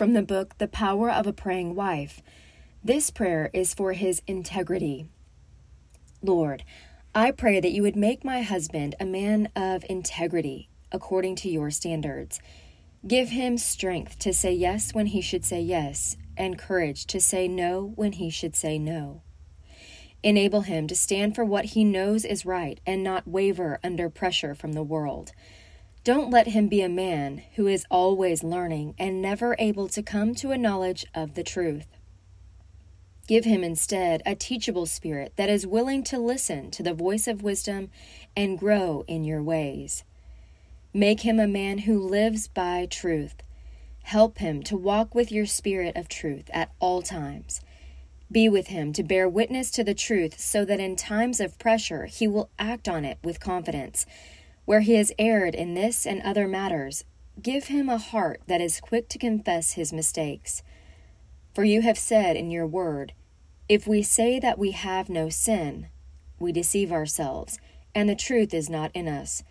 from the book The Power of a Praying Wife. This prayer is for his integrity. Lord, I pray that you would make my husband a man of integrity according to your standards. Give him strength to say yes when he should say yes, and courage to say no when he should say no. Enable him to stand for what he knows is right and not waver under pressure from the world. Don't let him be a man who is always learning and never able to come to a knowledge of the truth. Give him instead a teachable spirit that is willing to listen to the voice of wisdom and grow in your ways. Make him a man who lives by truth. Help him to walk with your spirit of truth at all times. Be with him to bear witness to the truth so that in times of pressure he will act on it with confidence. Where he has erred in this and other matters, give him a heart that is quick to confess his mistakes. For you have said in your word, If we say that we have no sin, we deceive ourselves, and the truth is not in us.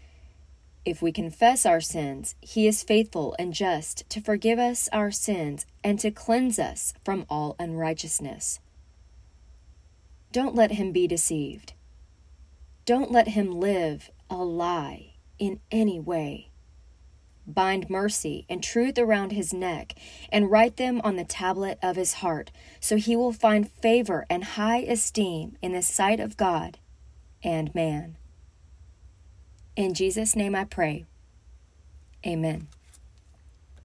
If we confess our sins, he is faithful and just to forgive us our sins and to cleanse us from all unrighteousness. Don't let him be deceived. Don't let him live a lie in any way. Bind mercy and truth around his neck and write them on the tablet of his heart, so he will find favor and high esteem in the sight of God and man. In Jesus' name I pray. Amen.